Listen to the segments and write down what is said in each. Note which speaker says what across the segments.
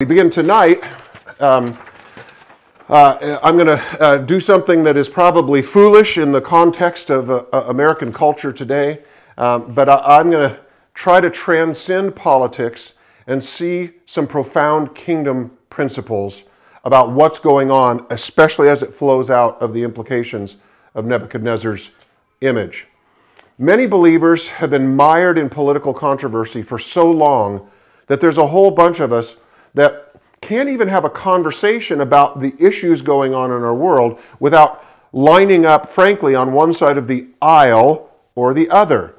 Speaker 1: We begin tonight. Um, uh, I'm going to uh, do something that is probably foolish in the context of uh, uh American culture today, um, but I, am going to try to transcend politics and see some profound kingdom principles about what's going on, especially as it flows out of the implications of Nebuchadnezzar's image. Many believers have been mired in political controversy for so long that there's a whole bunch of us that can't even have a conversation about the issues going on in our world without lining up, frankly, on one side of the aisle or the other.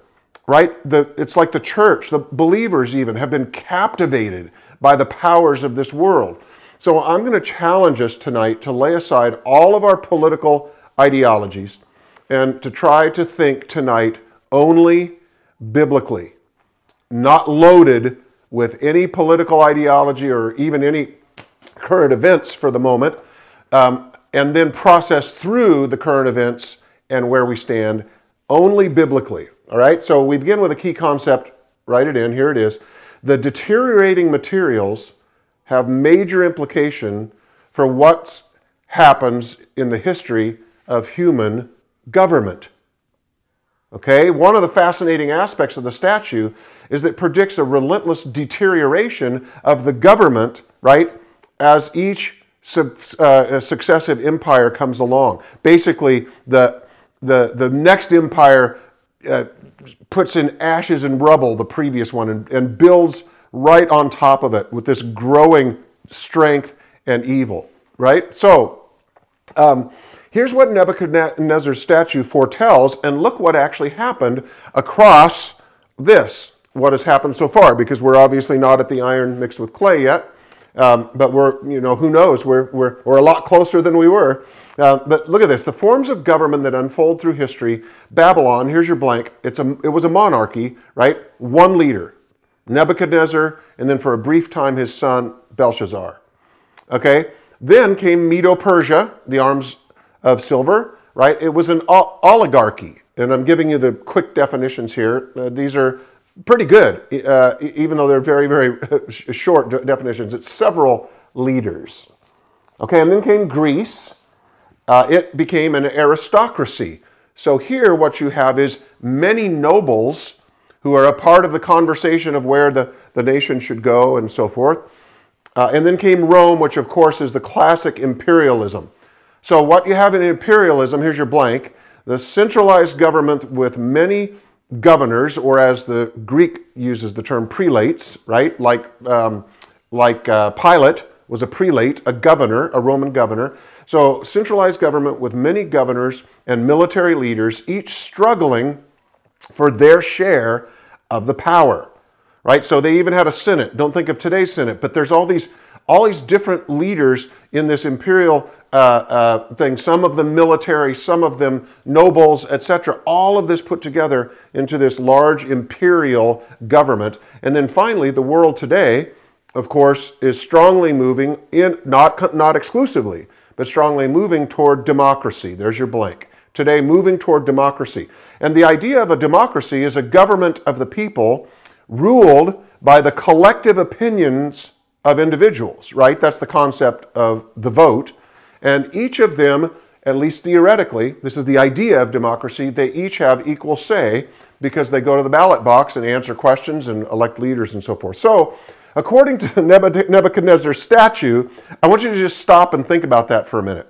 Speaker 1: Right? The, it's like the church, the believers even, have been captivated by the powers of this world. So I'm going to challenge us tonight to lay aside all of our political ideologies and to try to think tonight only biblically, not loaded with any political ideology or even any current events for the moment, um, and then process through the current events and where we stand only biblically. All right, so we begin with a key concept. Write it in. Here it is. The deteriorating materials have major implication for what happens in the history of human government. Okay, one of the fascinating aspects of the statue is that predicts a relentless deterioration of the government, right, as each sub, uh, successive empire comes along. Basically, the, the, the next empire uh, puts in ashes and rubble the previous one and, and builds right on top of it with this growing strength and evil, right? So, um, here's what Nebuchadnezzar's statue foretells, and look what actually happened across this, what has happened so far, because we're obviously not at the iron mixed with clay yet. Um, but we're, you know, who knows? We're, we're, we're a lot closer than we were. Uh, but look at this the forms of government that unfold through history. Babylon, here's your blank. It's a, it was a monarchy, right? One leader, Nebuchadnezzar, and then for a brief time his son, Belshazzar. Okay? Then came Medo Persia, the arms of silver, right? It was an oligarchy. And I'm giving you the quick definitions here. Uh, these are pretty good, uh, even though they're very, very short definitions. It's several leaders. Okay, and then came Greece. Uh, it became an aristocracy. So here, what you have is many nobles who are a part of the conversation of where the, the nation should go and so forth. Uh, and then came Rome, which of course is the classic imperialism. So, what you have in imperialism, here's your blank the centralized government with many governors, or as the Greek uses the term prelates, right? Like, um, like uh, Pilate was a prelate, a governor, a Roman governor. So, centralized government with many governors and military leaders, each struggling for their share of the power, right? So, they even had a Senate. Don't think of today's Senate, but there's all these all these different leaders in this imperial uh, uh, thing, some of them military, some of them nobles, etc. All of this put together into this large imperial government. And then finally, the world today, of course, is strongly moving in, not, not exclusively, but strongly moving toward democracy. There's your blank. Today, moving toward democracy. And the idea of a democracy is a government of the people ruled by the collective opinions of individuals, right? That's the concept of the vote. And each of them, at least theoretically, this is the idea of democracy, they each have equal say because they go to the ballot box and answer questions and elect leaders and so forth. So, according to Nebuchadnezzar's statue, I want you to just stop and think about that for a minute.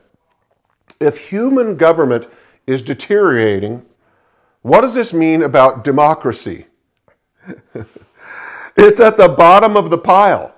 Speaker 1: If human government is deteriorating, what does this mean about democracy? it's at the bottom of the pile.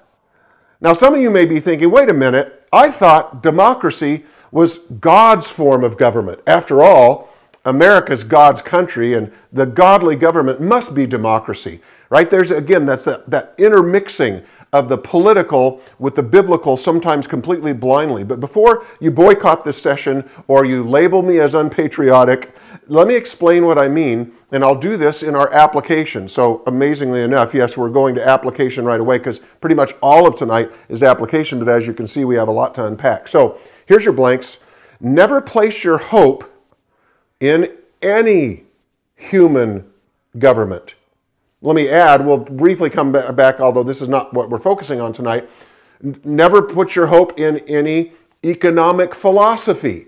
Speaker 1: Now, some of you may be thinking, wait a minute, I thought democracy was God's form of government. After all, America's God's country, and the godly government must be democracy, right? There's, again, that's that, that intermixing of the political with the biblical, sometimes completely blindly. But before you boycott this session or you label me as unpatriotic, let me explain what I mean, and I'll do this in our application. So, amazingly enough, yes, we're going to application right away because pretty much all of tonight is application, but as you can see, we have a lot to unpack. So, here's your blanks. Never place your hope in any human government. Let me add, we'll briefly come back, although this is not what we're focusing on tonight. Never put your hope in any economic philosophy,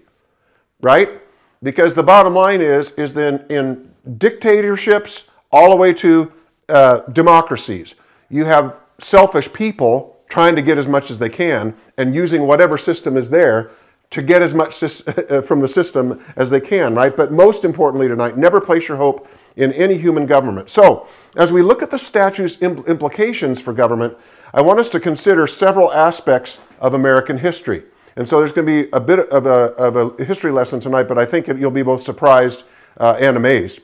Speaker 1: right? Because the bottom line is, is then in dictatorships all the way to uh, democracies, you have selfish people trying to get as much as they can and using whatever system is there to get as much from the system as they can, right? But most importantly tonight, never place your hope in any human government. So, as we look at the statute's implications for government, I want us to consider several aspects of American history. And so there's going to be a bit of a, of a history lesson tonight, but I think you'll be both surprised uh, and amazed.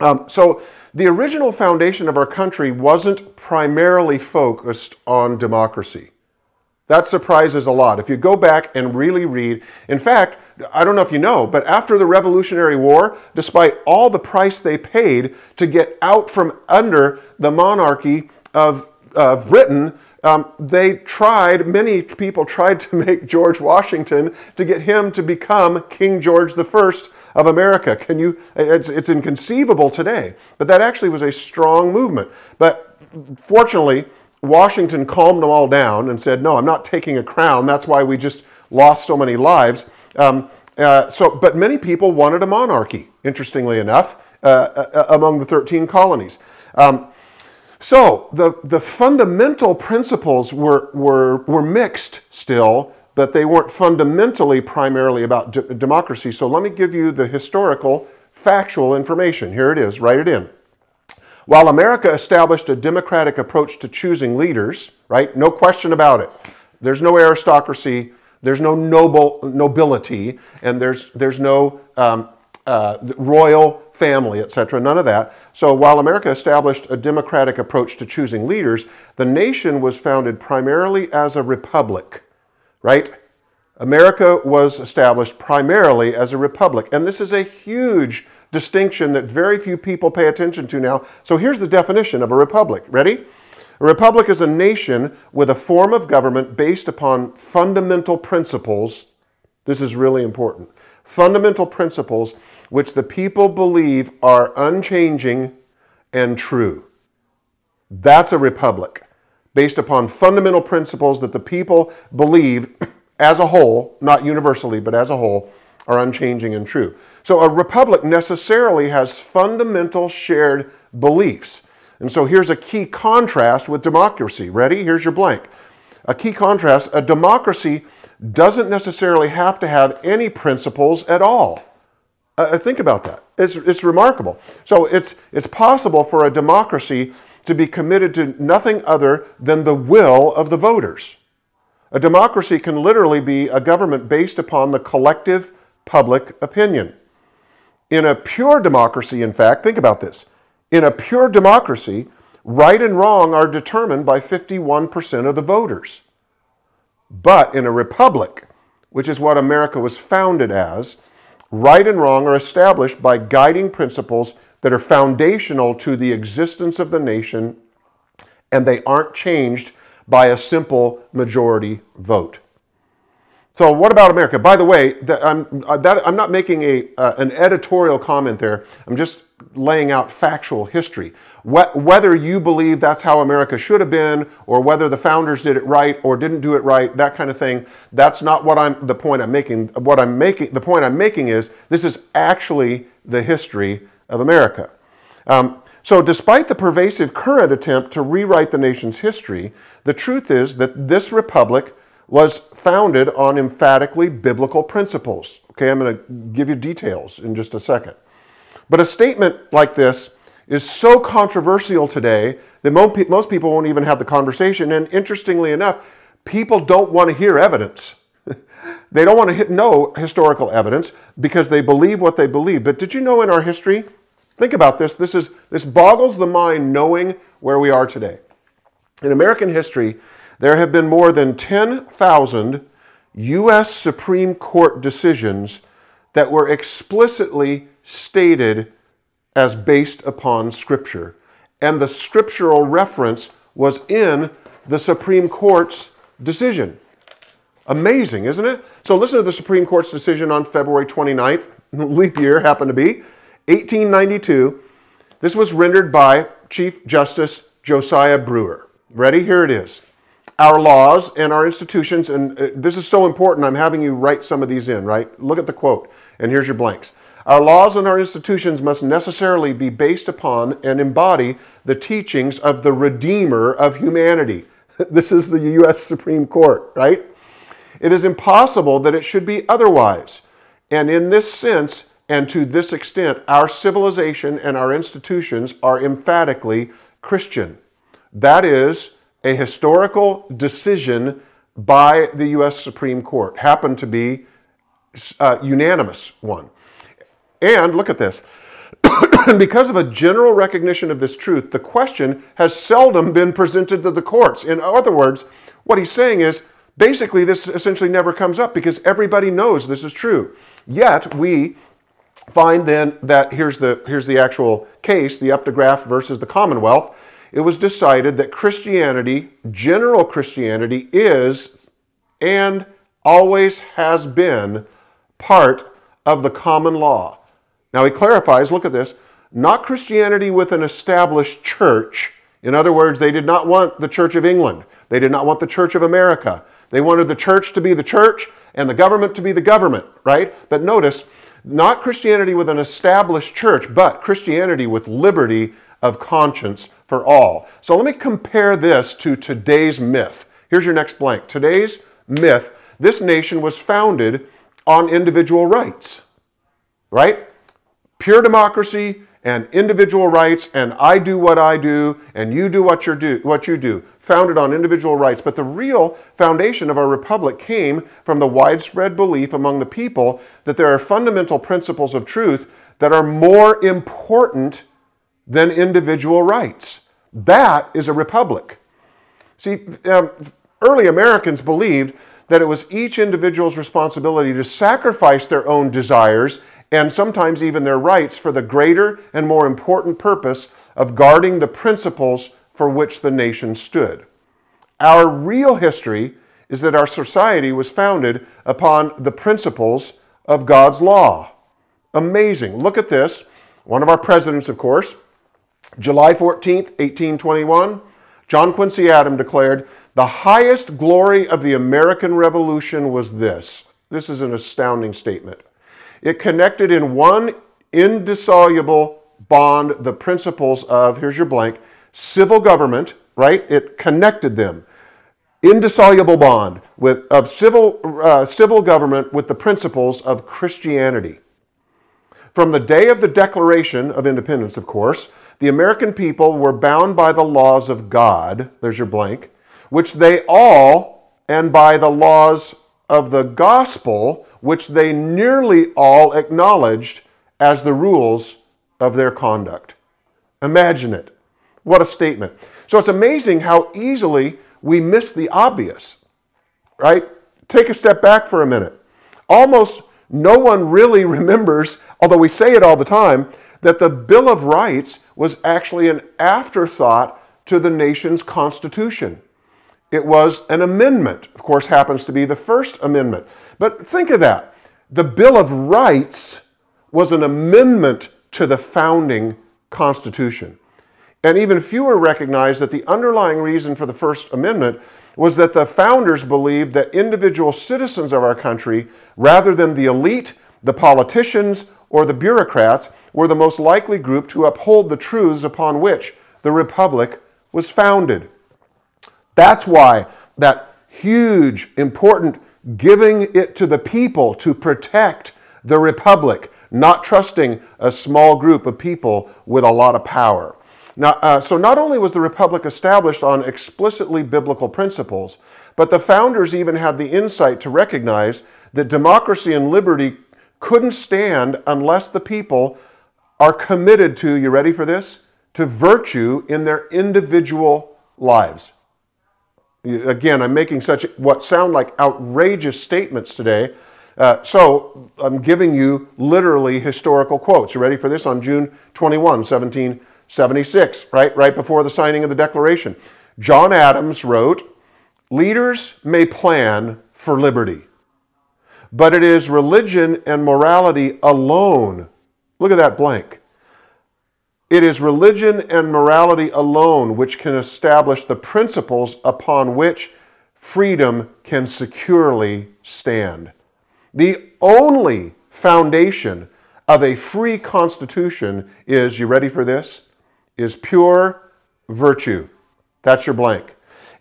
Speaker 1: Um, so, the original foundation of our country wasn't primarily focused on democracy. That surprises a lot. If you go back and really read, in fact, I don't know if you know, but after the Revolutionary War, despite all the price they paid to get out from under the monarchy of, of Britain, um, they tried, many people tried to make George Washington to get him to become King George I of America. Can you, it's, it's inconceivable today, but that actually was a strong movement. But fortunately, Washington calmed them all down and said, No, I'm not taking a crown. That's why we just lost so many lives. Um, uh, so, but many people wanted a monarchy, interestingly enough, uh, uh, among the 13 colonies. Um, so the, the fundamental principles were, were, were mixed still, but they weren't fundamentally primarily about democracy. So let me give you the historical, factual information. Here it is, write it in. While America established a democratic approach to choosing leaders, right? No question about it. There's no aristocracy, there's no noble nobility, and there's there's no um, uh, royal family, etc. None of that. So while America established a democratic approach to choosing leaders, the nation was founded primarily as a republic, right? America was established primarily as a republic, and this is a huge distinction that very few people pay attention to now. So here's the definition of a republic. Ready? A republic is a nation with a form of government based upon fundamental principles. This is really important. Fundamental principles which the people believe are unchanging and true. That's a republic, based upon fundamental principles that the people believe as a whole, not universally, but as a whole, are unchanging and true. So a republic necessarily has fundamental shared beliefs. And so here's a key contrast with democracy. Ready? Here's your blank. A key contrast a democracy doesn't necessarily have to have any principles at all. Uh, uh, think about that. It's, it's remarkable. So it's, it's possible for a democracy to be committed to nothing other than the will of the voters. A democracy can literally be a government based upon the collective public opinion. In a pure democracy, in fact, think about this. In a pure democracy, right and wrong are determined by 51% of the voters. But in a republic, which is what America was founded as, right and wrong are established by guiding principles that are foundational to the existence of the nation, and they aren't changed by a simple majority vote. So, what about America? By the way, I'm, uh, that, I'm not making a, uh, an editorial comment there. I'm just laying out factual history. whether you believe that's how America should have been, or whether the founders did it right or didn't do it right, that kind of thing, that's not what I'm the point I'm making. What I'm making the point I'm making is this is actually the history of America. Um, so, despite the pervasive current attempt to rewrite the nation's history, the truth is that this republic was founded on emphatically biblical principles. Okay, I'm going to give you details in just a second. But a statement like this is so controversial today that most people won't even have the conversation. And interestingly enough, people don't want to hear evidence. they don't want to know historical evidence because they believe what they believe. But did you know in our history? Think about this. This is this boggles the mind knowing where we are today. In American history, there have been more than 10,000 U.S. Supreme Court decisions that were explicitly stated as based upon Scripture. And the scriptural reference was in the Supreme Court's decision. Amazing, isn't it? So listen to the Supreme Court's decision on February 29th, leap year happened to be, 1892. This was rendered by Chief Justice Josiah Brewer. Ready? Here it is. Our laws and our institutions, and uh, this is so important, I'm having you write some of these in, right? Look at the quote, and here's your blanks. Our laws and our institutions must necessarily be based upon and embody the teachings of the Redeemer of humanity. this is the U.S. Supreme Court, right? It is impossible that it should be otherwise. And in this sense, and to this extent, our civilization and our institutions are emphatically Christian. That is a historical decision by the U.S. Supreme Court, happened to be a unanimous one. And look at this. because of a general recognition of this truth, the question has seldom been presented to the courts. In other words, what he's saying is basically this essentially never comes up because everybody knows this is true. Yet we find then that here's the here's the actual case, the Updegraph versus the Commonwealth. It was decided that Christianity, general Christianity, is and always has been part of the common law. Now he clarifies, look at this, not Christianity with an established church. In other words, they did not want the Church of England. They did not want the Church of America. They wanted the church to be the church and the government to be the government, right? But notice, not Christianity with an established church, but Christianity with liberty of conscience for all. So let me compare this to today's myth. Here's your next blank. Today's myth this nation was founded on individual rights, right? Pure democracy and individual rights, and I do what I do, and you do what, you do what you do, founded on individual rights. But the real foundation of our republic came from the widespread belief among the people that there are fundamental principles of truth that are more important than individual rights. That is a republic. See, um, early Americans believed that it was each individual's responsibility to sacrifice their own desires and sometimes even their rights for the greater and more important purpose of guarding the principles for which the nation stood. Our real history is that our society was founded upon the principles of God's law. Amazing. Look at this. One of our presidents, of course, July 14th, 1821, John Quincy Adams declared, The highest glory of the American Revolution was this. This is an astounding statement. It connected in one indissoluble bond the principles of, here's your blank, civil government, right? It connected them. Indissoluble bond with, of civil, uh, civil government with the principles of Christianity. From the day of the Declaration of Independence, of course, the American people were bound by the laws of God, there's your blank, which they all, and by the laws of the gospel, which they nearly all acknowledged as the rules of their conduct. Imagine it. What a statement. So it's amazing how easily we miss the obvious, right? Take a step back for a minute. Almost no one really remembers, although we say it all the time, that the Bill of Rights was actually an afterthought to the nation's Constitution. It was an amendment, of course, happens to be the First Amendment. But think of that. The Bill of Rights was an amendment to the founding Constitution. And even fewer recognize that the underlying reason for the First Amendment was that the founders believed that individual citizens of our country, rather than the elite, the politicians, or the bureaucrats, were the most likely group to uphold the truths upon which the Republic was founded. That's why that huge, important giving it to the people to protect the republic, not trusting a small group of people with a lot of power. Now, uh, so not only was the republic established on explicitly biblical principles, but the founders even had the insight to recognize that democracy and liberty couldn't stand unless the people are committed to, you ready for this? To virtue in their individual lives. Again, I'm making such what sound like outrageous statements today. Uh, so I'm giving you literally historical quotes. You ready for this? On June 21, 1776, right, right before the signing of the Declaration, John Adams wrote, "Leaders may plan for liberty, but it is religion and morality alone." Look at that blank it is religion and morality alone which can establish the principles upon which freedom can securely stand. The only foundation of a free constitution is, you ready for this? Is pure virtue. That's your blank.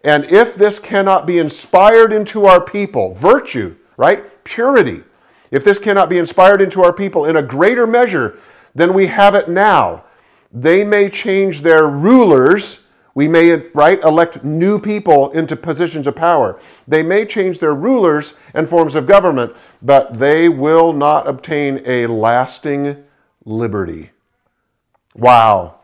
Speaker 1: And if this cannot be inspired into our people, virtue, right? Purity. If this cannot be inspired into our people in a greater measure than we have it now, they may change their rulers. We may, right, elect new people into positions of power. They may change their rulers and forms of government, but they will not obtain a lasting liberty. Wow.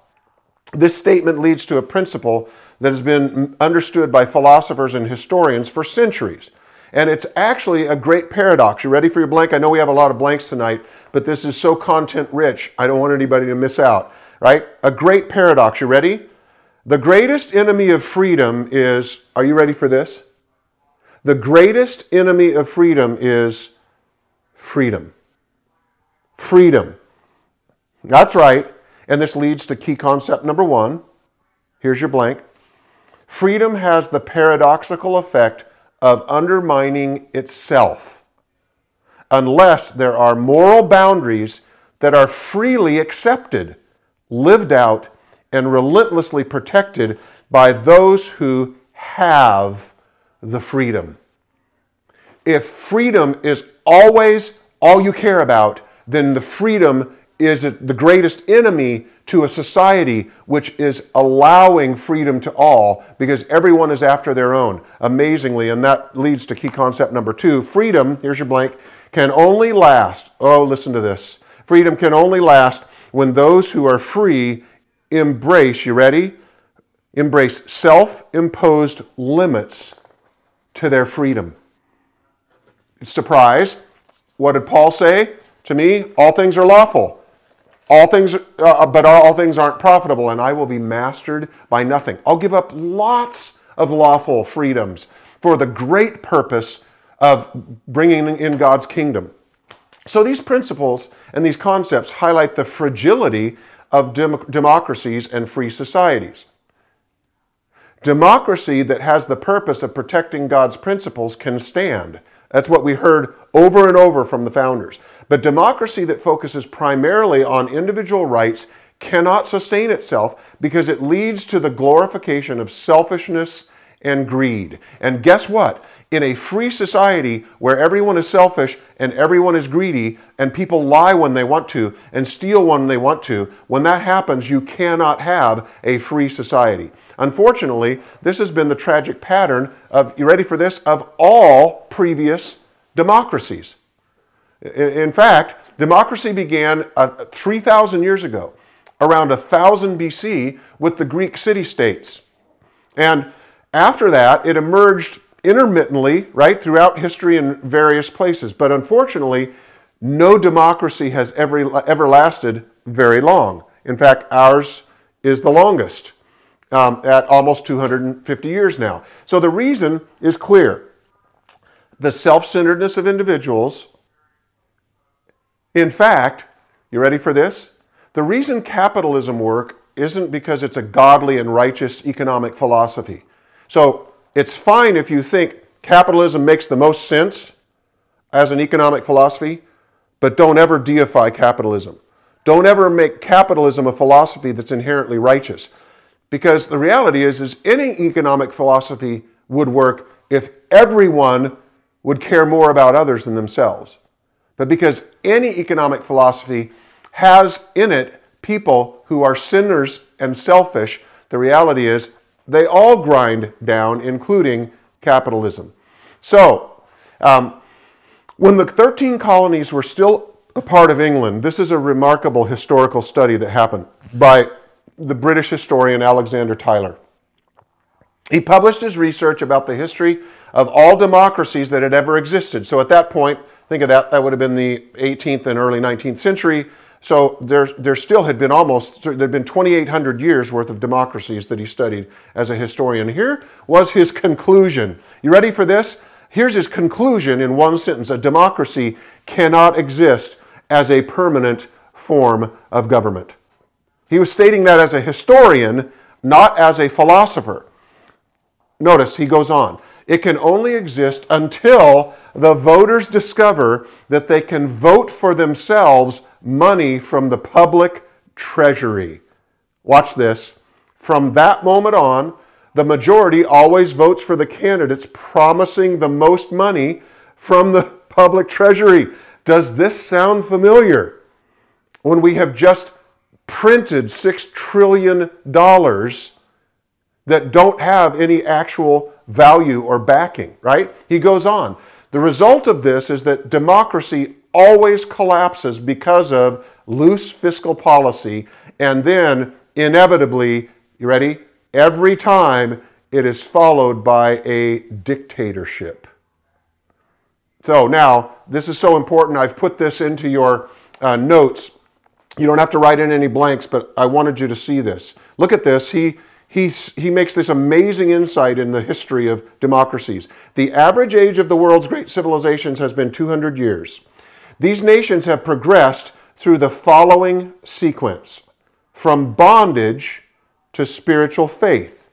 Speaker 1: This statement leads to a principle that has been understood by philosophers and historians for centuries. And it's actually a great paradox. You ready for your blank? I know we have a lot of blanks tonight, but this is so content rich. I don't want anybody to miss out, right? A great paradox. You ready? The greatest enemy of freedom is, are you ready for this? The greatest enemy of freedom is freedom. Freedom. That's right. And this leads to key concept number one. Here's your blank. Freedom has the paradoxical effect of undermining itself unless there are moral boundaries that are freely accepted, lived out, and relentlessly protected by those who have the freedom. If freedom is always all you care about, then the freedom is the greatest enemy to a society which is allowing freedom to all because everyone is after their own, amazingly. And that leads to key concept number two freedom, here's your blank, can only last. Oh, listen to this. Freedom can only last when those who are free embrace, you ready? Embrace self imposed limits to their freedom. Surprise. What did Paul say? To me, all things are lawful all things, uh, but all things aren't profitable, and I will be mastered by nothing. I'll give up lots of lawful freedoms for the great purpose of bringing in God's kingdom. So these principles and these concepts highlight the fragility of dem- democracies and free societies. Democracy that has the purpose of protecting God's principles can stand. That's what we heard over and over from the founders. But democracy that focuses primarily on individual rights cannot sustain itself because it leads to the glorification of selfishness and greed. And guess what? In a free society where everyone is selfish and everyone is greedy and people lie when they want to and steal when they want to, when that happens, you cannot have a free society. Unfortunately, this has been the tragic pattern of, you ready for this, of all previous democracies. In fact, democracy began uh, 3,000 years ago, around 1000 BC, with the Greek city states. And after that, it emerged intermittently, right, throughout history in various places. But unfortunately, no democracy has ever, ever lasted very long. In fact, ours is the longest um, at almost 250 years now. So the reason is clear the self centeredness of individuals in fact, you ready for this? The reason capitalism work isn't because it's a godly and righteous economic philosophy. So it's fine if you think capitalism makes the most sense as an economic philosophy, but don't ever deify capitalism. Don't ever make capitalism a philosophy that's inherently righteous. Because the reality is, is any economic philosophy would work if everyone would care more about others than themselves but because any economic philosophy has in it people who are sinners and selfish, the reality is they all grind down, including capitalism. So, um, when the 13 colonies were still a part of England, this is a remarkable historical study that happened by the British historian Alexander Tyler. He published his research about the history of all democracies that had ever existed. So at that point, Think of that, that would have been the 18th and early 19th century. So there, there still had been almost, there had been 2,800 years worth of democracies that he studied as a historian. Here was his conclusion. You ready for this? Here's his conclusion in one sentence A democracy cannot exist as a permanent form of government. He was stating that as a historian, not as a philosopher. Notice he goes on It can only exist until the voters discover that they can vote for themselves money from the public treasury. Watch this. From that moment on, the majority always votes for the candidates promising the most money from the public treasury. Does this sound familiar? When we have just printed $6 trillion that don't have any actual value or backing, right? He goes on. The result of this is that democracy always collapses because of loose fiscal policy, and then inevitably, you ready? Every time it is followed by a dictatorship. So now, this is so important. I've put this into your uh, notes. You don't have to write in any blanks, but I wanted you to see this. Look at this. He He's, he makes this amazing insight in the history of democracies. The average age of the world's great civilizations has been 200 years. These nations have progressed through the following sequence from bondage to spiritual faith.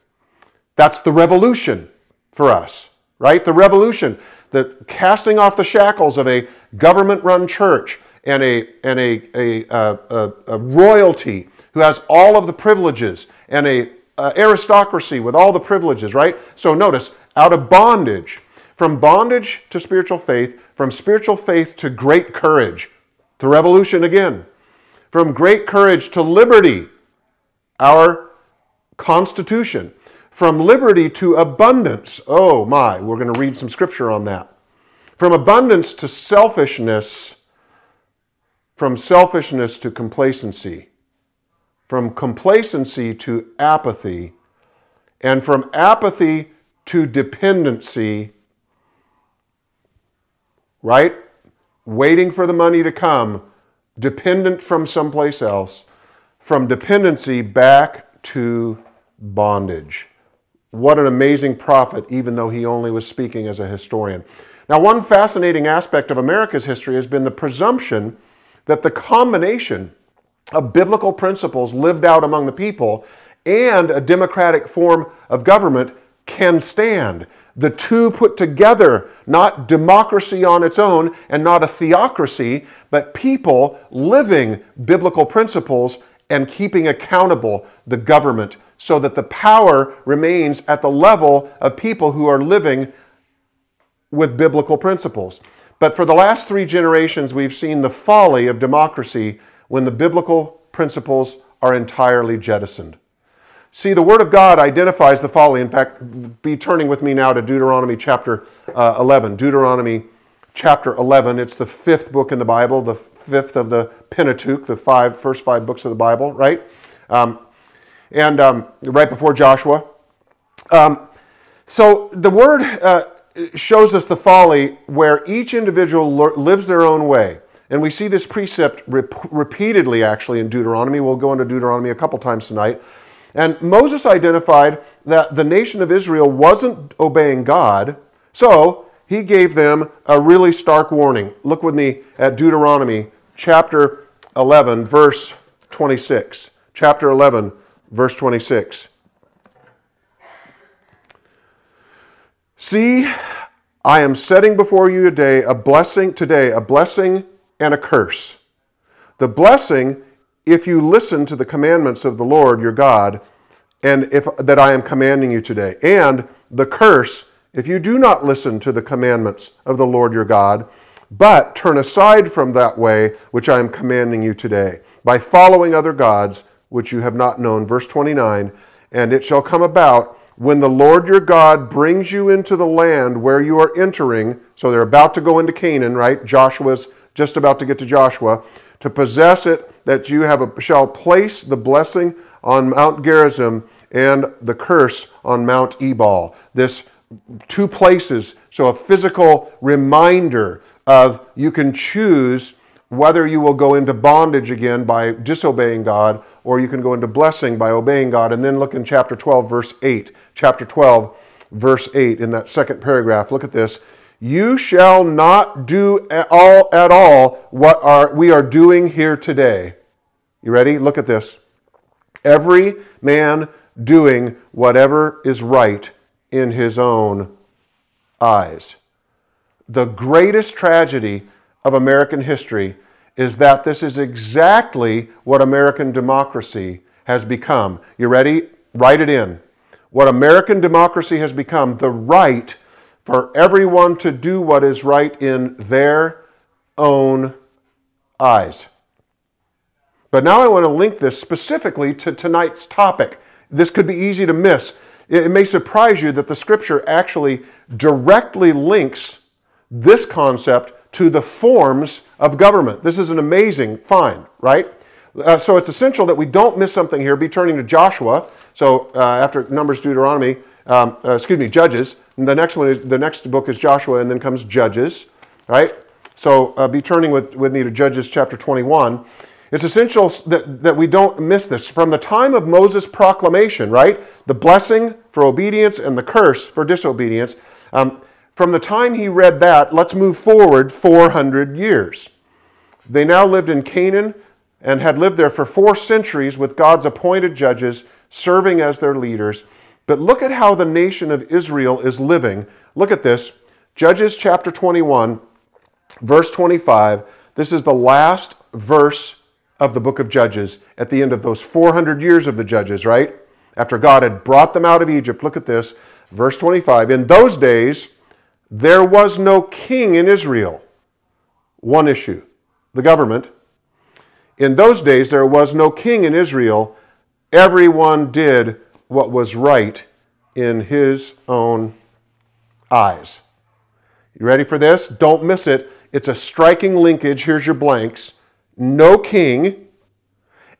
Speaker 1: That's the revolution for us, right? The revolution, the casting off the shackles of a government run church and a, and a, a, uh, a, a royalty who has all of the privileges and a uh, aristocracy with all the privileges, right? So notice, out of bondage, from bondage to spiritual faith, from spiritual faith to great courage, the revolution again, from great courage to liberty, our Constitution, from liberty to abundance. Oh my, we're going to read some scripture on that. From abundance to selfishness, from selfishness to complacency from complacency to apathy, and from apathy to dependency, right? Waiting for the money to come, dependent from someplace else, from dependency back to bondage. What an amazing prophet, even though he only was speaking as a historian. Now, one fascinating aspect of America's history has been the presumption that the combination of biblical principles lived out among the people and a democratic form of government can stand. The two put together, not democracy on its own and not a theocracy, but people living biblical principles and keeping accountable the government so that the power remains at the level of people who are living with biblical principles. But for the last three generations, we've seen the folly of democracy when the biblical principles are entirely jettisoned. See, the Word of God identifies the folly. In fact, be turning with me now to Deuteronomy chapter uh, 11. Deuteronomy chapter 11. It's the fifth book in the Bible, the fifth of the Pentateuch, the five first five books of the Bible, right? Um, and um, right before Joshua. Um, so the Word uh, shows us the folly where each individual lives their own way. And we see this precept rep- repeatedly, actually, in Deuteronomy. We'll go into Deuteronomy a couple times tonight. And Moses identified that the nation of Israel wasn't obeying God, so he gave them a really stark warning. Look with me at Deuteronomy chapter 11, verse 26. Chapter 11, verse 26. See, I am setting before you today a blessing today, a blessing and a curse. The blessing, if you listen to the commandments of the Lord your God, and if that I am commanding you today, and the curse, if you do not listen to the commandments of the Lord your God, but turn aside from that way which I am commanding you today, by following other gods which you have not known. Verse 29 And it shall come about when the Lord your God brings you into the land where you are entering, so they're about to go into Canaan, right? Joshua's just about to get to Joshua, to possess it, that you have a, shall place the blessing on Mount Gerizim and the curse on Mount Ebal. This two places, so a physical reminder of you can choose whether you will go into bondage again by disobeying God or you can go into blessing by obeying God. And then look in chapter 12, verse 8. Chapter 12, verse 8, in that second paragraph, look at this. You shall not do at all, at all what are, we are doing here today. You ready? Look at this. Every man doing whatever is right in his own eyes. The greatest tragedy of American history is that this is exactly what American democracy has become. You ready? Write it in. What American democracy has become the right for everyone to do what is right in their own eyes. But now I want to link this specifically to tonight's topic. This could be easy to miss. It may surprise you that the scripture actually directly links this concept to the forms of government. This is an amazing find, right? Uh, so it's essential that we don't miss something here. Be turning to Joshua. So uh, after Numbers, Deuteronomy, um, uh, excuse me, Judges. And the next one is the next book is Joshua, and then comes Judges, right? So uh, be turning with, with me to Judges chapter 21. It's essential that, that we don't miss this. From the time of Moses' proclamation, right? The blessing for obedience and the curse for disobedience. Um, from the time he read that, let's move forward 400 years. They now lived in Canaan and had lived there for four centuries with God's appointed judges serving as their leaders. But look at how the nation of Israel is living. Look at this Judges chapter 21, verse 25. This is the last verse of the book of Judges at the end of those 400 years of the Judges, right? After God had brought them out of Egypt. Look at this, verse 25. In those days, there was no king in Israel. One issue the government. In those days, there was no king in Israel. Everyone did what was right in his own eyes. You ready for this? Don't miss it. It's a striking linkage. Here's your blanks. No king,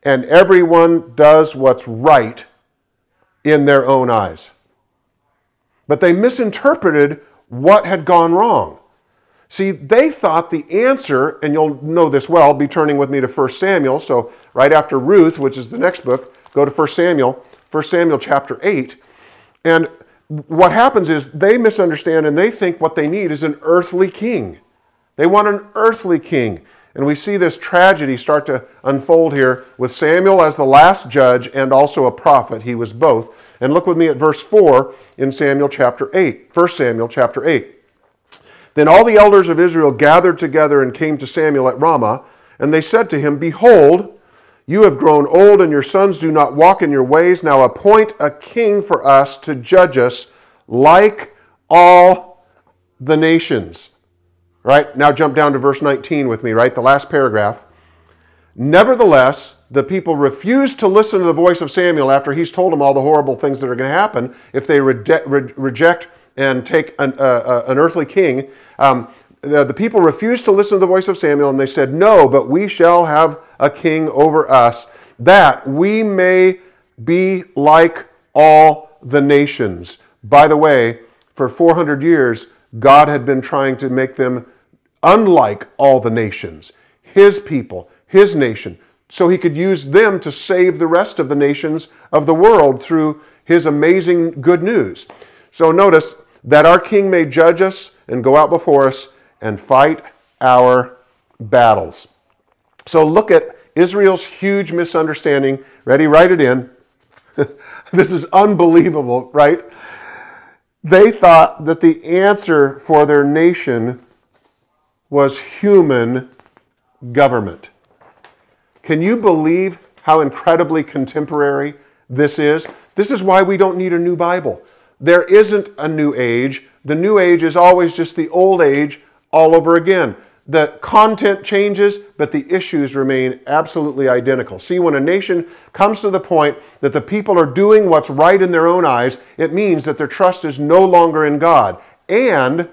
Speaker 1: and everyone does what's right in their own eyes. But they misinterpreted what had gone wrong. See, they thought the answer, and you'll know this well, be turning with me to 1 Samuel. So, right after Ruth, which is the next book, go to 1 Samuel, 1 Samuel chapter 8. And what happens is they misunderstand and they think what they need is an earthly king. They want an earthly king. And we see this tragedy start to unfold here with Samuel as the last judge and also a prophet. He was both. And look with me at verse 4 in Samuel chapter 8. 1 Samuel chapter 8. Then all the elders of Israel gathered together and came to Samuel at Ramah, and they said to him, Behold, you have grown old, and your sons do not walk in your ways. Now appoint a king for us to judge us like all the nations. Right? Now jump down to verse 19 with me, right? The last paragraph. Nevertheless, the people refused to listen to the voice of Samuel after he's told them all the horrible things that are going to happen if they re- re- reject and take an, uh, uh, an earthly king. Um, the, the people refused to listen to the voice of Samuel and they said, No, but we shall have a king over us, that we may be like all the nations. By the way, for 400 years, God had been trying to make them unlike all the nations, his people, his nation, so he could use them to save the rest of the nations of the world through his amazing good news. So notice that our king may judge us and go out before us and fight our battles. So look at Israel's huge misunderstanding. Ready? Write it in. this is unbelievable, right? They thought that the answer for their nation was human government. Can you believe how incredibly contemporary this is? This is why we don't need a new Bible. There isn't a new age. The new age is always just the old age all over again. The content changes, but the issues remain absolutely identical. See, when a nation comes to the point that the people are doing what's right in their own eyes, it means that their trust is no longer in God. And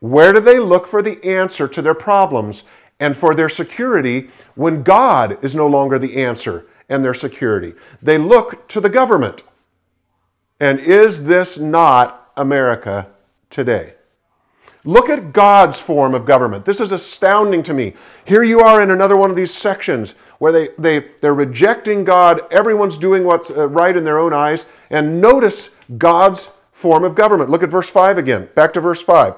Speaker 1: where do they look for the answer to their problems? and for their security when God is no longer the answer and their security. They look to the government. And is this not America today? Look at God's form of government. This is astounding to me. Here you are in another one of these sections where they, they, they're rejecting God. Everyone's doing what's uh, right in their own eyes. And notice God's form of government. Look at verse 5 again. Back to verse 5.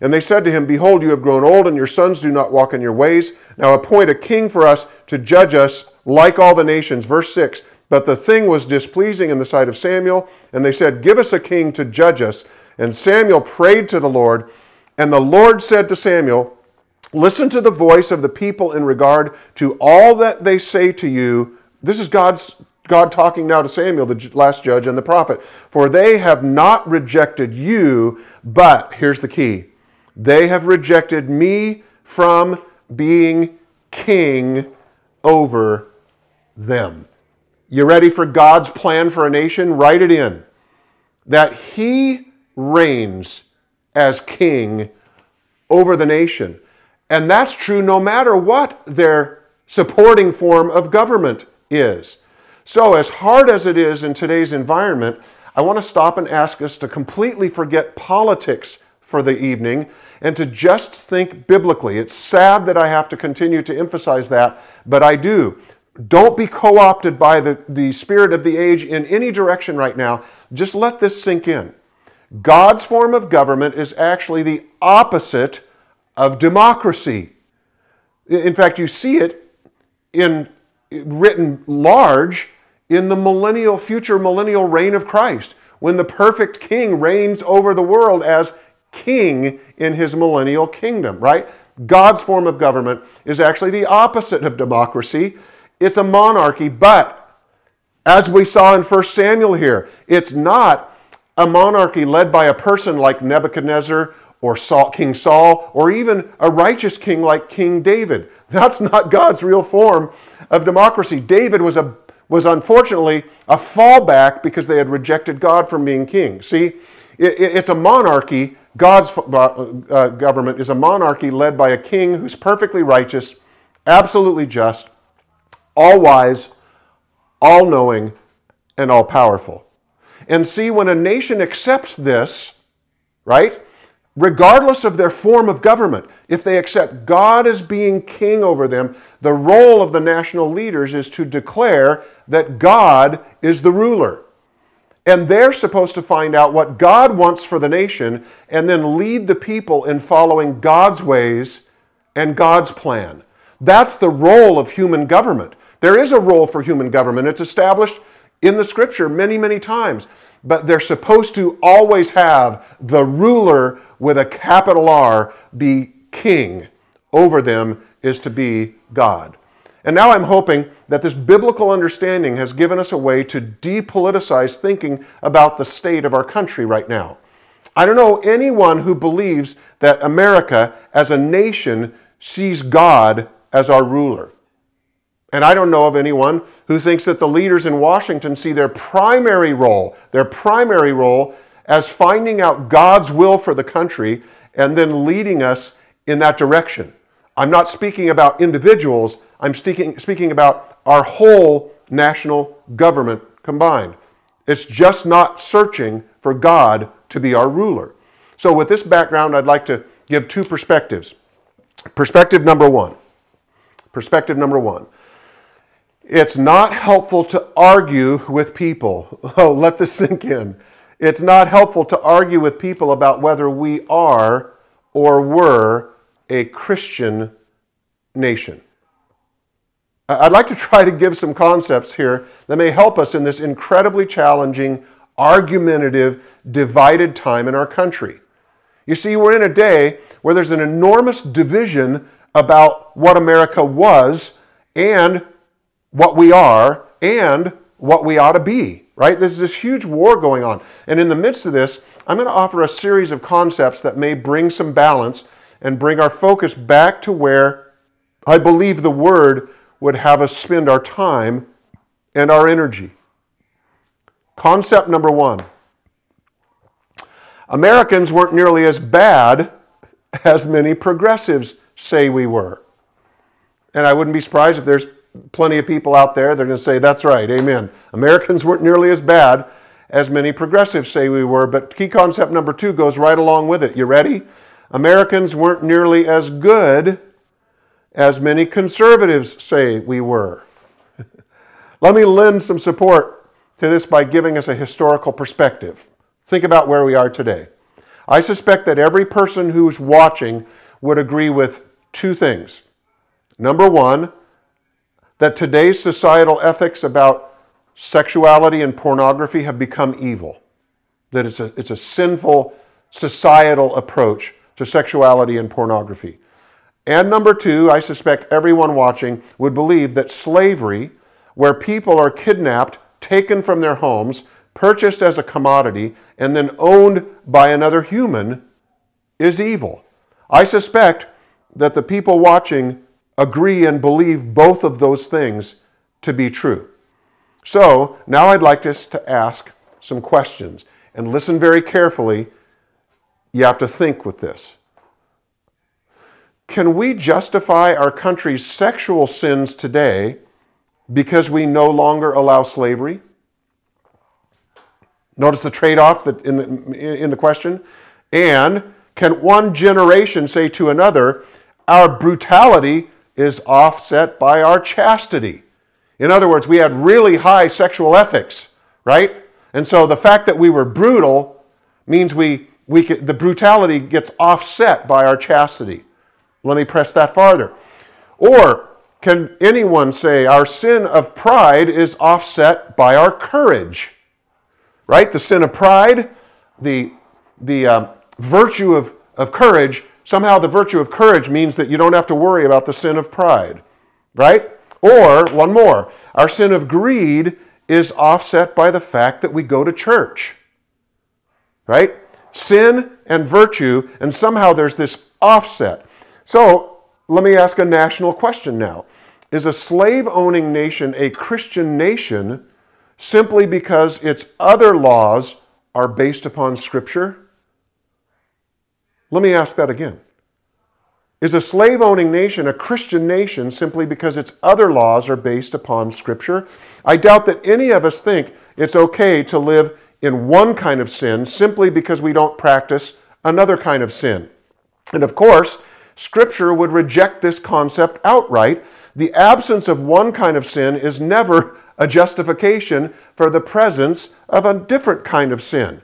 Speaker 1: And they said to him, Behold, you have grown old, and your sons do not walk in your ways. Now appoint a king for us to judge us like all the nations. Verse 6 But the thing was displeasing in the sight of Samuel, and they said, Give us a king to judge us. And Samuel prayed to the Lord, and the Lord said to Samuel, Listen to the voice of the people in regard to all that they say to you. This is God's God talking now to Samuel, the last judge and the prophet. For they have not rejected you, but here's the key they have rejected me from being king over them. You ready for God's plan for a nation? Write it in. That He reigns as king over the nation. And that's true no matter what their supporting form of government is. So, as hard as it is in today's environment, I want to stop and ask us to completely forget politics for the evening and to just think biblically. It's sad that I have to continue to emphasize that, but I do. Don't be co opted by the, the spirit of the age in any direction right now. Just let this sink in. God's form of government is actually the opposite of democracy. In fact, you see it in written large in the millennial future millennial reign of Christ when the perfect king reigns over the world as king in his millennial kingdom, right? God's form of government is actually the opposite of democracy. It's a monarchy, but as we saw in 1 Samuel here, it's not a monarchy led by a person like Nebuchadnezzar or King Saul or even a righteous king like King David. That's not God's real form of democracy. David was a was unfortunately a fallback because they had rejected God from being king. See, it, it's a monarchy. God's uh, uh, government is a monarchy led by a king who's perfectly righteous, absolutely just, all wise, all knowing, and all powerful. And see, when a nation accepts this, right, regardless of their form of government, if they accept God as being king over them, the role of the national leaders is to declare that God is the ruler. And they're supposed to find out what God wants for the nation and then lead the people in following God's ways and God's plan. That's the role of human government. There is a role for human government. It's established in the scripture many, many times. But they're supposed to always have the ruler with a capital R be king. Over them is to be God. And now I'm hoping that this biblical understanding has given us a way to depoliticize thinking about the state of our country right now. I don't know anyone who believes that America as a nation sees God as our ruler. And I don't know of anyone who thinks that the leaders in Washington see their primary role, their primary role as finding out God's will for the country and then leading us in that direction. I'm not speaking about individuals, I'm speaking, speaking about our whole national government combined. It's just not searching for God to be our ruler. So, with this background, I'd like to give two perspectives. Perspective number one. Perspective number one. It's not helpful to argue with people. Oh, let this sink in. It's not helpful to argue with people about whether we are or were a Christian nation. I'd like to try to give some concepts here that may help us in this incredibly challenging, argumentative, divided time in our country. You see, we're in a day where there's an enormous division about what America was and what we are and what we ought to be, right? There's this huge war going on. And in the midst of this, I'm going to offer a series of concepts that may bring some balance and bring our focus back to where I believe the Word would have us spend our time and our energy. Concept number one Americans weren't nearly as bad as many progressives say we were. And I wouldn't be surprised if there's plenty of people out there, they're going to say, that's right, amen. Americans weren't nearly as bad as many progressives say we were, but key concept number two goes right along with it. You ready? Americans weren't nearly as good as many conservatives say we were. Let me lend some support to this by giving us a historical perspective. Think about where we are today. I suspect that every person who's watching would agree with two things. Number one, that today's societal ethics about sexuality and pornography have become evil. That it's a, it's a sinful societal approach to sexuality and pornography. And number two, I suspect everyone watching would believe that slavery, where people are kidnapped, taken from their homes, purchased as a commodity, and then owned by another human, is evil. I suspect that the people watching agree and believe both of those things to be true. So now I'd like us to ask some questions and listen very carefully. You have to think with this. Can we justify our country's sexual sins today because we no longer allow slavery? Notice the trade off in the, in the question. And can one generation say to another, our brutality is offset by our chastity? In other words, we had really high sexual ethics, right? And so the fact that we were brutal means we, we the brutality gets offset by our chastity. Let me press that farther. Or can anyone say our sin of pride is offset by our courage? Right? The sin of pride, the, the um, virtue of, of courage, somehow the virtue of courage means that you don't have to worry about the sin of pride. Right? Or, one more, our sin of greed is offset by the fact that we go to church. Right? Sin and virtue, and somehow there's this offset. So, let me ask a national question now. Is a slave owning nation a Christian nation simply because its other laws are based upon Scripture? Let me ask that again. Is a slave owning nation a Christian nation simply because its other laws are based upon Scripture? I doubt that any of us think it's okay to live in one kind of sin simply because we don't practice another kind of sin. And of course, Scripture would reject this concept outright. The absence of one kind of sin is never a justification for the presence of a different kind of sin.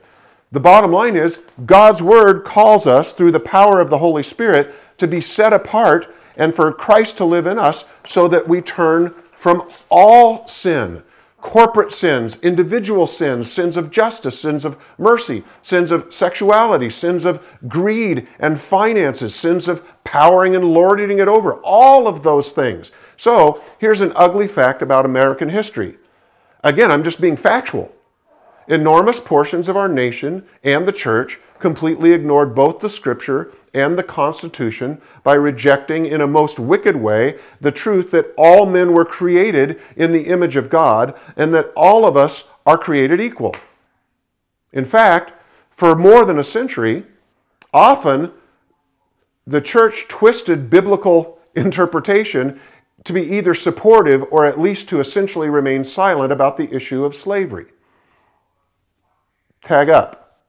Speaker 1: The bottom line is God's Word calls us through the power of the Holy Spirit to be set apart and for Christ to live in us so that we turn from all sin corporate sins, individual sins, sins of justice, sins of mercy, sins of sexuality, sins of greed and finances, sins of powering and lording it over, all of those things. So here's an ugly fact about American history. Again, I'm just being factual. Enormous portions of our nation and the church completely ignored both the scripture and the Constitution by rejecting, in a most wicked way, the truth that all men were created in the image of God and that all of us are created equal. In fact, for more than a century, often the church twisted biblical interpretation to be either supportive or at least to essentially remain silent about the issue of slavery. Tag up.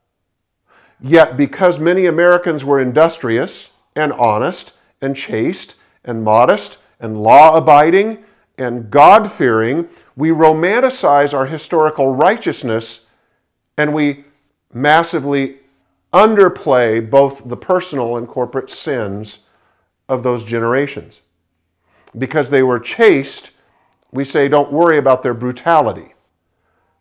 Speaker 1: Yet, because many Americans were industrious and honest and chaste and modest and law abiding and God fearing, we romanticize our historical righteousness and we massively underplay both the personal and corporate sins of those generations. Because they were chaste, we say, don't worry about their brutality.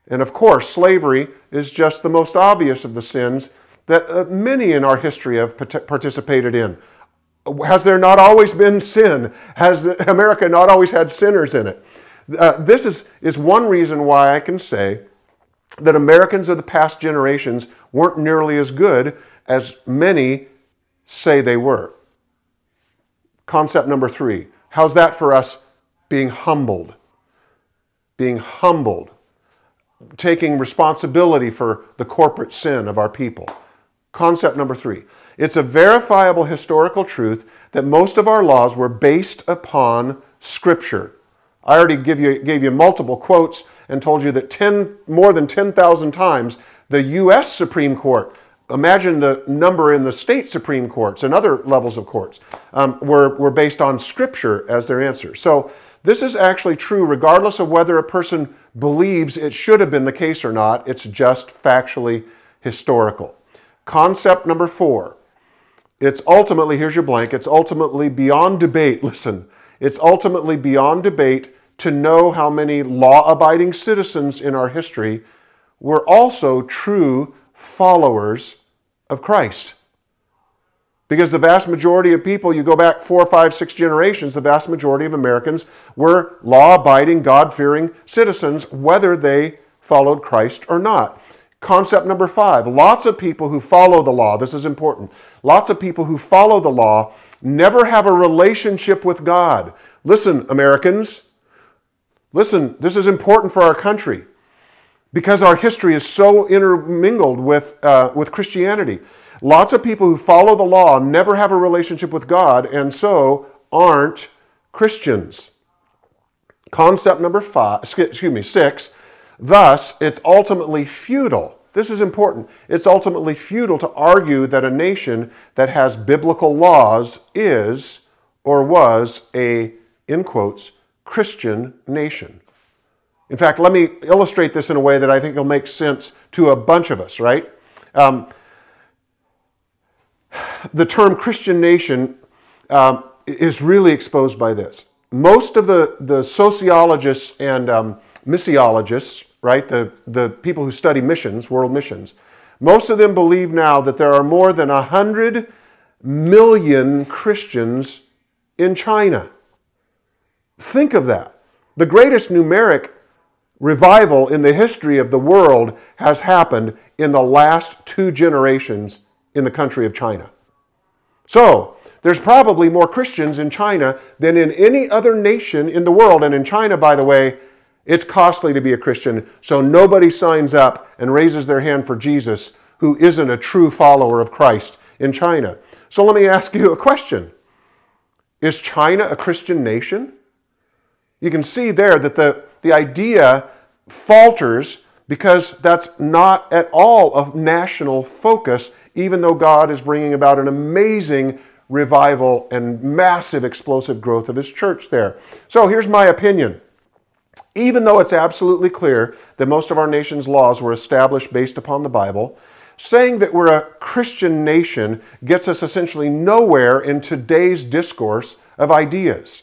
Speaker 1: And of course, slavery is just the most obvious of the sins that uh, many in our history have participated in. Has there not always been sin? Has America not always had sinners in it? Uh, this is, is one reason why I can say that Americans of the past generations weren't nearly as good as many say they were. Concept number three how's that for us being humbled? Being humbled, taking responsibility for the corporate sin of our people. Concept number three it's a verifiable historical truth that most of our laws were based upon Scripture. I already give you, gave you multiple quotes and told you that 10, more than 10,000 times the U.S. Supreme Court, imagine the number in the state Supreme Courts and other levels of courts, um, were, were based on Scripture as their answer. So this is actually true regardless of whether a person believes it should have been the case or not. It's just factually historical. Concept number four. It's ultimately, here's your blank, it's ultimately beyond debate. Listen, it's ultimately beyond debate to know how many law abiding citizens in our history were also true followers of Christ. Because the vast majority of people, you go back four, five, six generations, the vast majority of Americans were law abiding, God fearing citizens, whether they followed Christ or not. Concept number five lots of people who follow the law, this is important. Lots of people who follow the law never have a relationship with God. Listen, Americans, listen, this is important for our country because our history is so intermingled with, uh, with Christianity. Lots of people who follow the law never have a relationship with God and so aren't Christians. Concept number five, excuse me, six, thus it's ultimately futile. This is important. It's ultimately futile to argue that a nation that has biblical laws is or was a, in quotes, Christian nation. In fact, let me illustrate this in a way that I think will make sense to a bunch of us, right? Um, the term Christian nation um, is really exposed by this. Most of the, the sociologists and um, missiologists, right, the, the people who study missions, world missions, most of them believe now that there are more than 100 million Christians in China. Think of that. The greatest numeric revival in the history of the world has happened in the last two generations in the country of China. So, there's probably more Christians in China than in any other nation in the world. And in China, by the way, it's costly to be a Christian, so nobody signs up and raises their hand for Jesus who isn't a true follower of Christ in China. So let me ask you a question Is China a Christian nation? You can see there that the, the idea falters because that's not at all a national focus even though God is bringing about an amazing revival and massive explosive growth of His church there. So here's my opinion. Even though it's absolutely clear that most of our nation's laws were established based upon the Bible, saying that we're a Christian nation gets us essentially nowhere in today's discourse of ideas.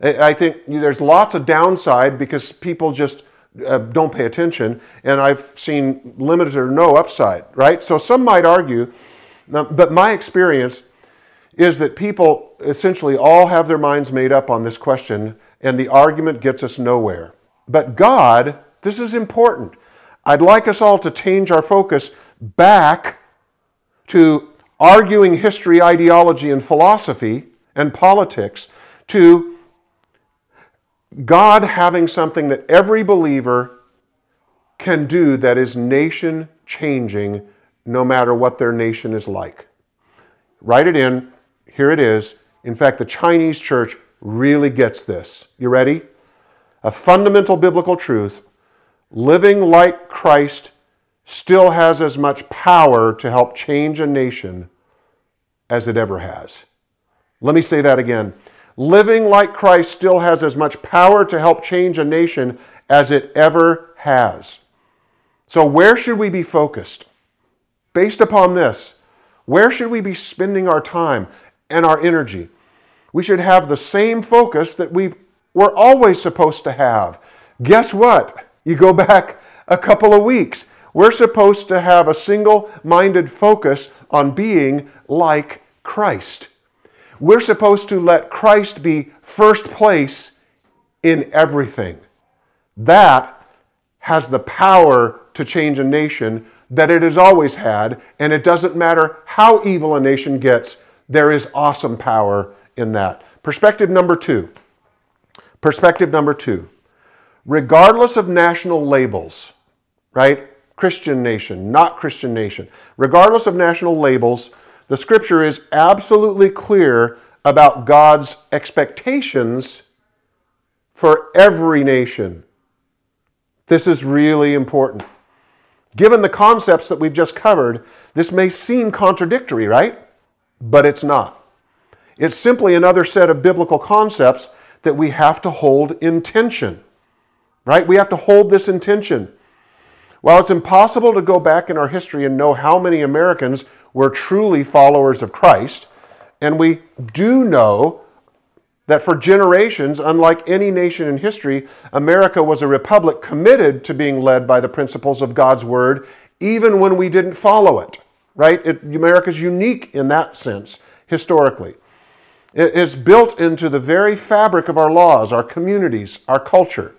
Speaker 1: I think there's lots of downside because people just uh, don't pay attention, and I've seen limited or no upside, right? So some might argue, but my experience is that people essentially all have their minds made up on this question, and the argument gets us nowhere. But God, this is important. I'd like us all to change our focus back to arguing history, ideology, and philosophy and politics to God having something that every believer can do that is nation changing no matter what their nation is like. Write it in. Here it is. In fact, the Chinese church really gets this. You ready? A fundamental biblical truth living like Christ still has as much power to help change a nation as it ever has. Let me say that again living like Christ still has as much power to help change a nation as it ever has. So, where should we be focused? Based upon this, where should we be spending our time and our energy? We should have the same focus that we we're always supposed to have. Guess what? You go back a couple of weeks. We're supposed to have a single minded focus on being like Christ. We're supposed to let Christ be first place in everything. That has the power to change a nation that it has always had, and it doesn't matter how evil a nation gets, there is awesome power in that. Perspective number two. Perspective number two. Regardless of national labels, right? Christian nation, not Christian nation. Regardless of national labels, the scripture is absolutely clear about God's expectations for every nation. This is really important. Given the concepts that we've just covered, this may seem contradictory, right? But it's not. It's simply another set of biblical concepts that we have to hold in tension, right? We have to hold this intention. While it's impossible to go back in our history and know how many Americans were truly followers of Christ. And we do know that for generations, unlike any nation in history, America was a republic committed to being led by the principles of God's Word, even when we didn't follow it, right? It, America's unique in that sense, historically. It is built into the very fabric of our laws, our communities, our culture.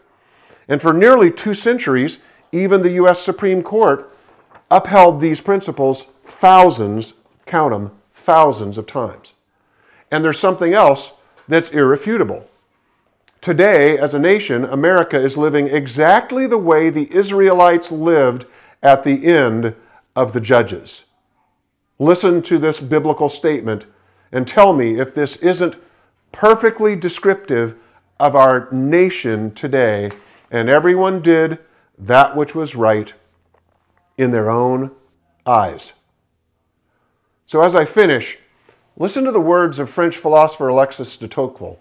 Speaker 1: And for nearly two centuries, even the U.S. Supreme Court upheld these principles thousands, count them, thousands of times. And there's something else that's irrefutable. Today, as a nation, America is living exactly the way the Israelites lived at the end of the Judges. Listen to this biblical statement and tell me if this isn't perfectly descriptive of our nation today. And everyone did that which was right in their own eyes. So, as I finish, listen to the words of French philosopher Alexis de Tocqueville.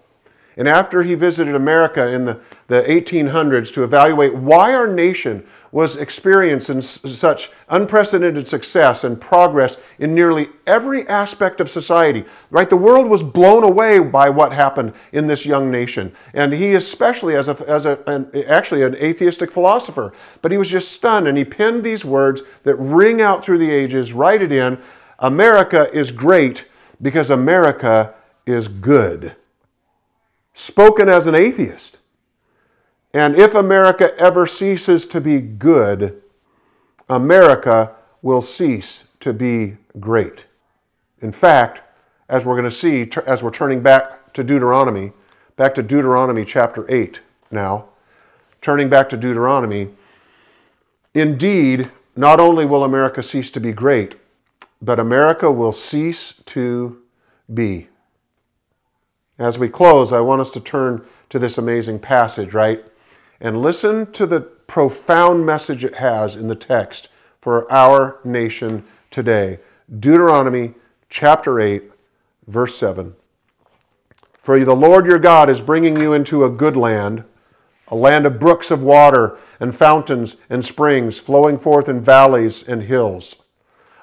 Speaker 1: And after he visited America in the, the 1800s to evaluate why our nation was experiencing such unprecedented success and progress in nearly every aspect of society. Right? The world was blown away by what happened in this young nation. And he, especially as, a, as a, an, actually an atheistic philosopher, but he was just stunned and he penned these words that ring out through the ages, write it in America is great because America is good. Spoken as an atheist. And if America ever ceases to be good, America will cease to be great. In fact, as we're going to see, as we're turning back to Deuteronomy, back to Deuteronomy chapter 8 now, turning back to Deuteronomy, indeed, not only will America cease to be great, but America will cease to be. As we close, I want us to turn to this amazing passage, right? and listen to the profound message it has in the text for our nation today. Deuteronomy chapter 8, verse 7. For the Lord your God is bringing you into a good land, a land of brooks of water and fountains and springs flowing forth in valleys and hills,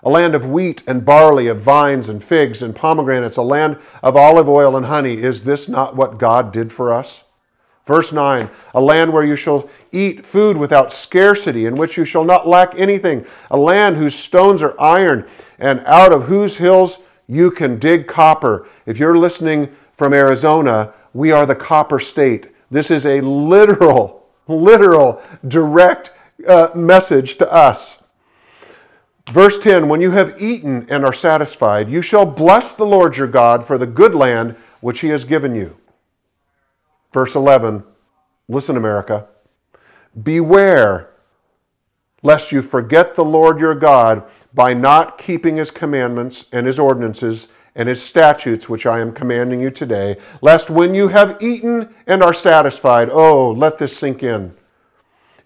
Speaker 1: a land of wheat and barley, of vines and figs and pomegranates, a land of olive oil and honey. Is this not what God did for us? Verse 9 A land where you shall eat food without scarcity, in which you shall not lack anything, a land whose stones are iron, and out of whose hills you can dig copper. If you're listening from Arizona, we are the copper state. This is a literal, literal, direct uh, message to us. Verse 10 When you have eaten and are satisfied, you shall bless the Lord your God for the good land which he has given you. Verse 11 Listen, America. Beware lest you forget the Lord your God by not keeping his commandments and his ordinances and his statutes, which I am commanding you today, lest when you have eaten and are satisfied, oh, let this sink in,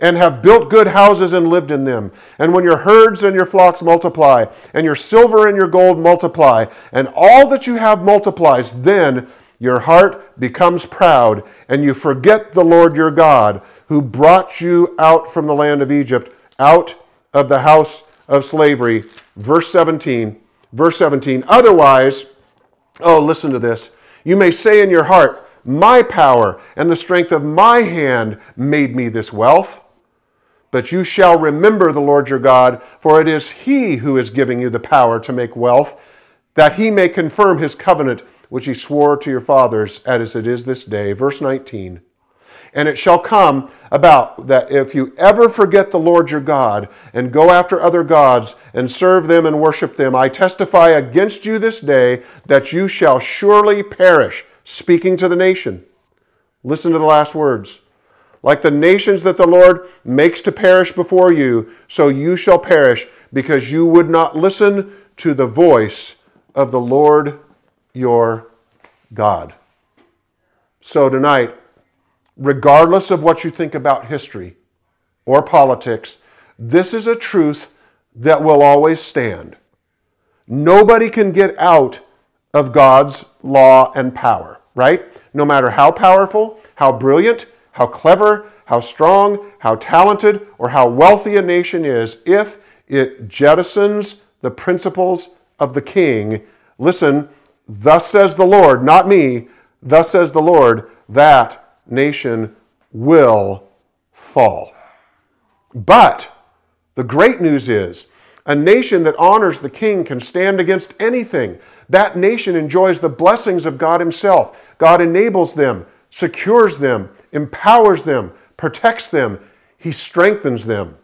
Speaker 1: and have built good houses and lived in them, and when your herds and your flocks multiply, and your silver and your gold multiply, and all that you have multiplies, then your heart becomes proud, and you forget the Lord your God, who brought you out from the land of Egypt, out of the house of slavery. Verse 17. Verse 17. Otherwise, oh, listen to this. You may say in your heart, My power and the strength of my hand made me this wealth. But you shall remember the Lord your God, for it is He who is giving you the power to make wealth, that He may confirm His covenant which he swore to your fathers, as it is this day. Verse 19. And it shall come about that if you ever forget the Lord your God and go after other gods and serve them and worship them, I testify against you this day that you shall surely perish. Speaking to the nation. Listen to the last words. Like the nations that the Lord makes to perish before you, so you shall perish, because you would not listen to the voice of the Lord your God. So tonight, regardless of what you think about history or politics, this is a truth that will always stand. Nobody can get out of God's law and power, right? No matter how powerful, how brilliant, how clever, how strong, how talented, or how wealthy a nation is, if it jettisons the principles of the king, listen, Thus says the Lord, not me, thus says the Lord, that nation will fall. But the great news is A nation that honors the king can stand against anything. That nation enjoys the blessings of God Himself. God enables them, secures them, empowers them, protects them, He strengthens them.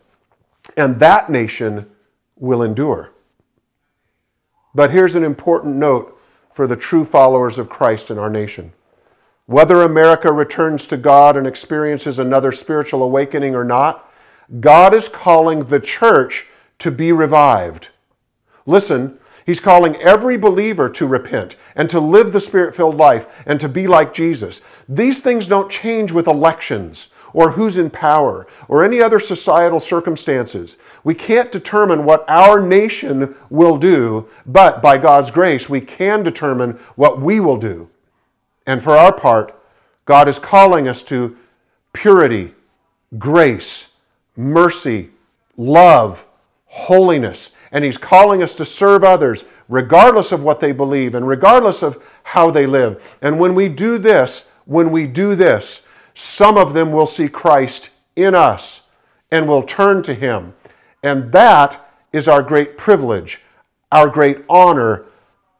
Speaker 1: And that nation will endure. But here's an important note for the true followers of Christ in our nation. Whether America returns to God and experiences another spiritual awakening or not, God is calling the church to be revived. Listen, He's calling every believer to repent and to live the spirit filled life and to be like Jesus. These things don't change with elections or who's in power or any other societal circumstances. We can't determine what our nation will do, but by God's grace, we can determine what we will do. And for our part, God is calling us to purity, grace, mercy, love, holiness and He's calling us to serve others regardless of what they believe and regardless of how they live. And when we do this, when we do this, some of them will see Christ in us and will turn to Him. And that is our great privilege, our great honor,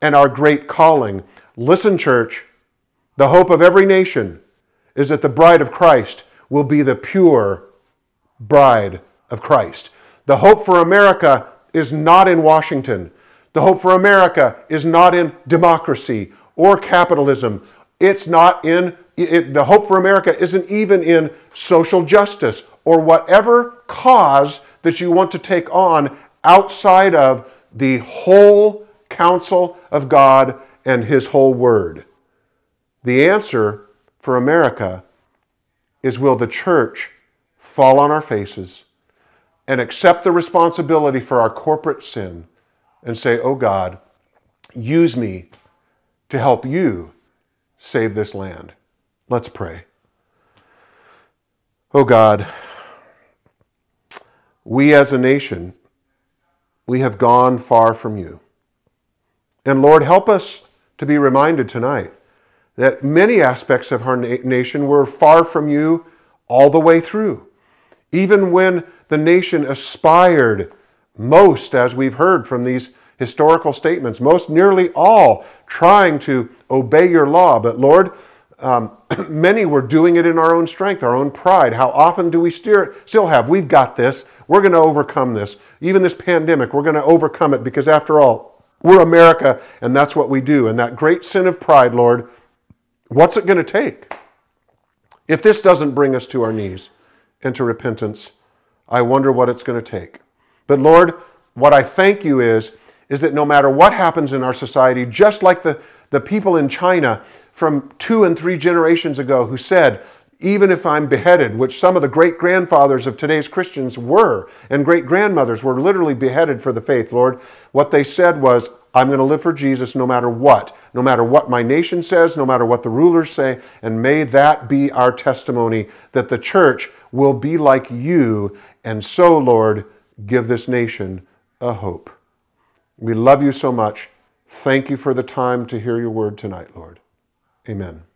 Speaker 1: and our great calling. Listen, church, the hope of every nation is that the bride of Christ will be the pure bride of Christ. The hope for America is not in Washington. The hope for America is not in democracy or capitalism. It's not in, it, the hope for America isn't even in social justice or whatever cause that you want to take on outside of the whole counsel of God and His whole Word. The answer for America is will the church fall on our faces? And accept the responsibility for our corporate sin and say, Oh God, use me to help you save this land. Let's pray. Oh God, we as a nation, we have gone far from you. And Lord, help us to be reminded tonight that many aspects of our nation were far from you all the way through. Even when the nation aspired most, as we've heard from these historical statements, most nearly all trying to obey your law. But Lord, um, many were doing it in our own strength, our own pride. How often do we steer, still have? We've got this. We're going to overcome this. Even this pandemic, we're going to overcome it because, after all, we're America and that's what we do. And that great sin of pride, Lord, what's it going to take? If this doesn't bring us to our knees and to repentance, I wonder what it's going to take. But Lord, what I thank you is, is that no matter what happens in our society, just like the, the people in China from two and three generations ago who said, even if I'm beheaded, which some of the great grandfathers of today's Christians were, and great grandmothers were literally beheaded for the faith, Lord, what they said was, I'm going to live for Jesus no matter what, no matter what my nation says, no matter what the rulers say, and may that be our testimony that the church will be like you and so, Lord, give this nation a hope. We love you so much. Thank you for the time to hear your word tonight, Lord. Amen.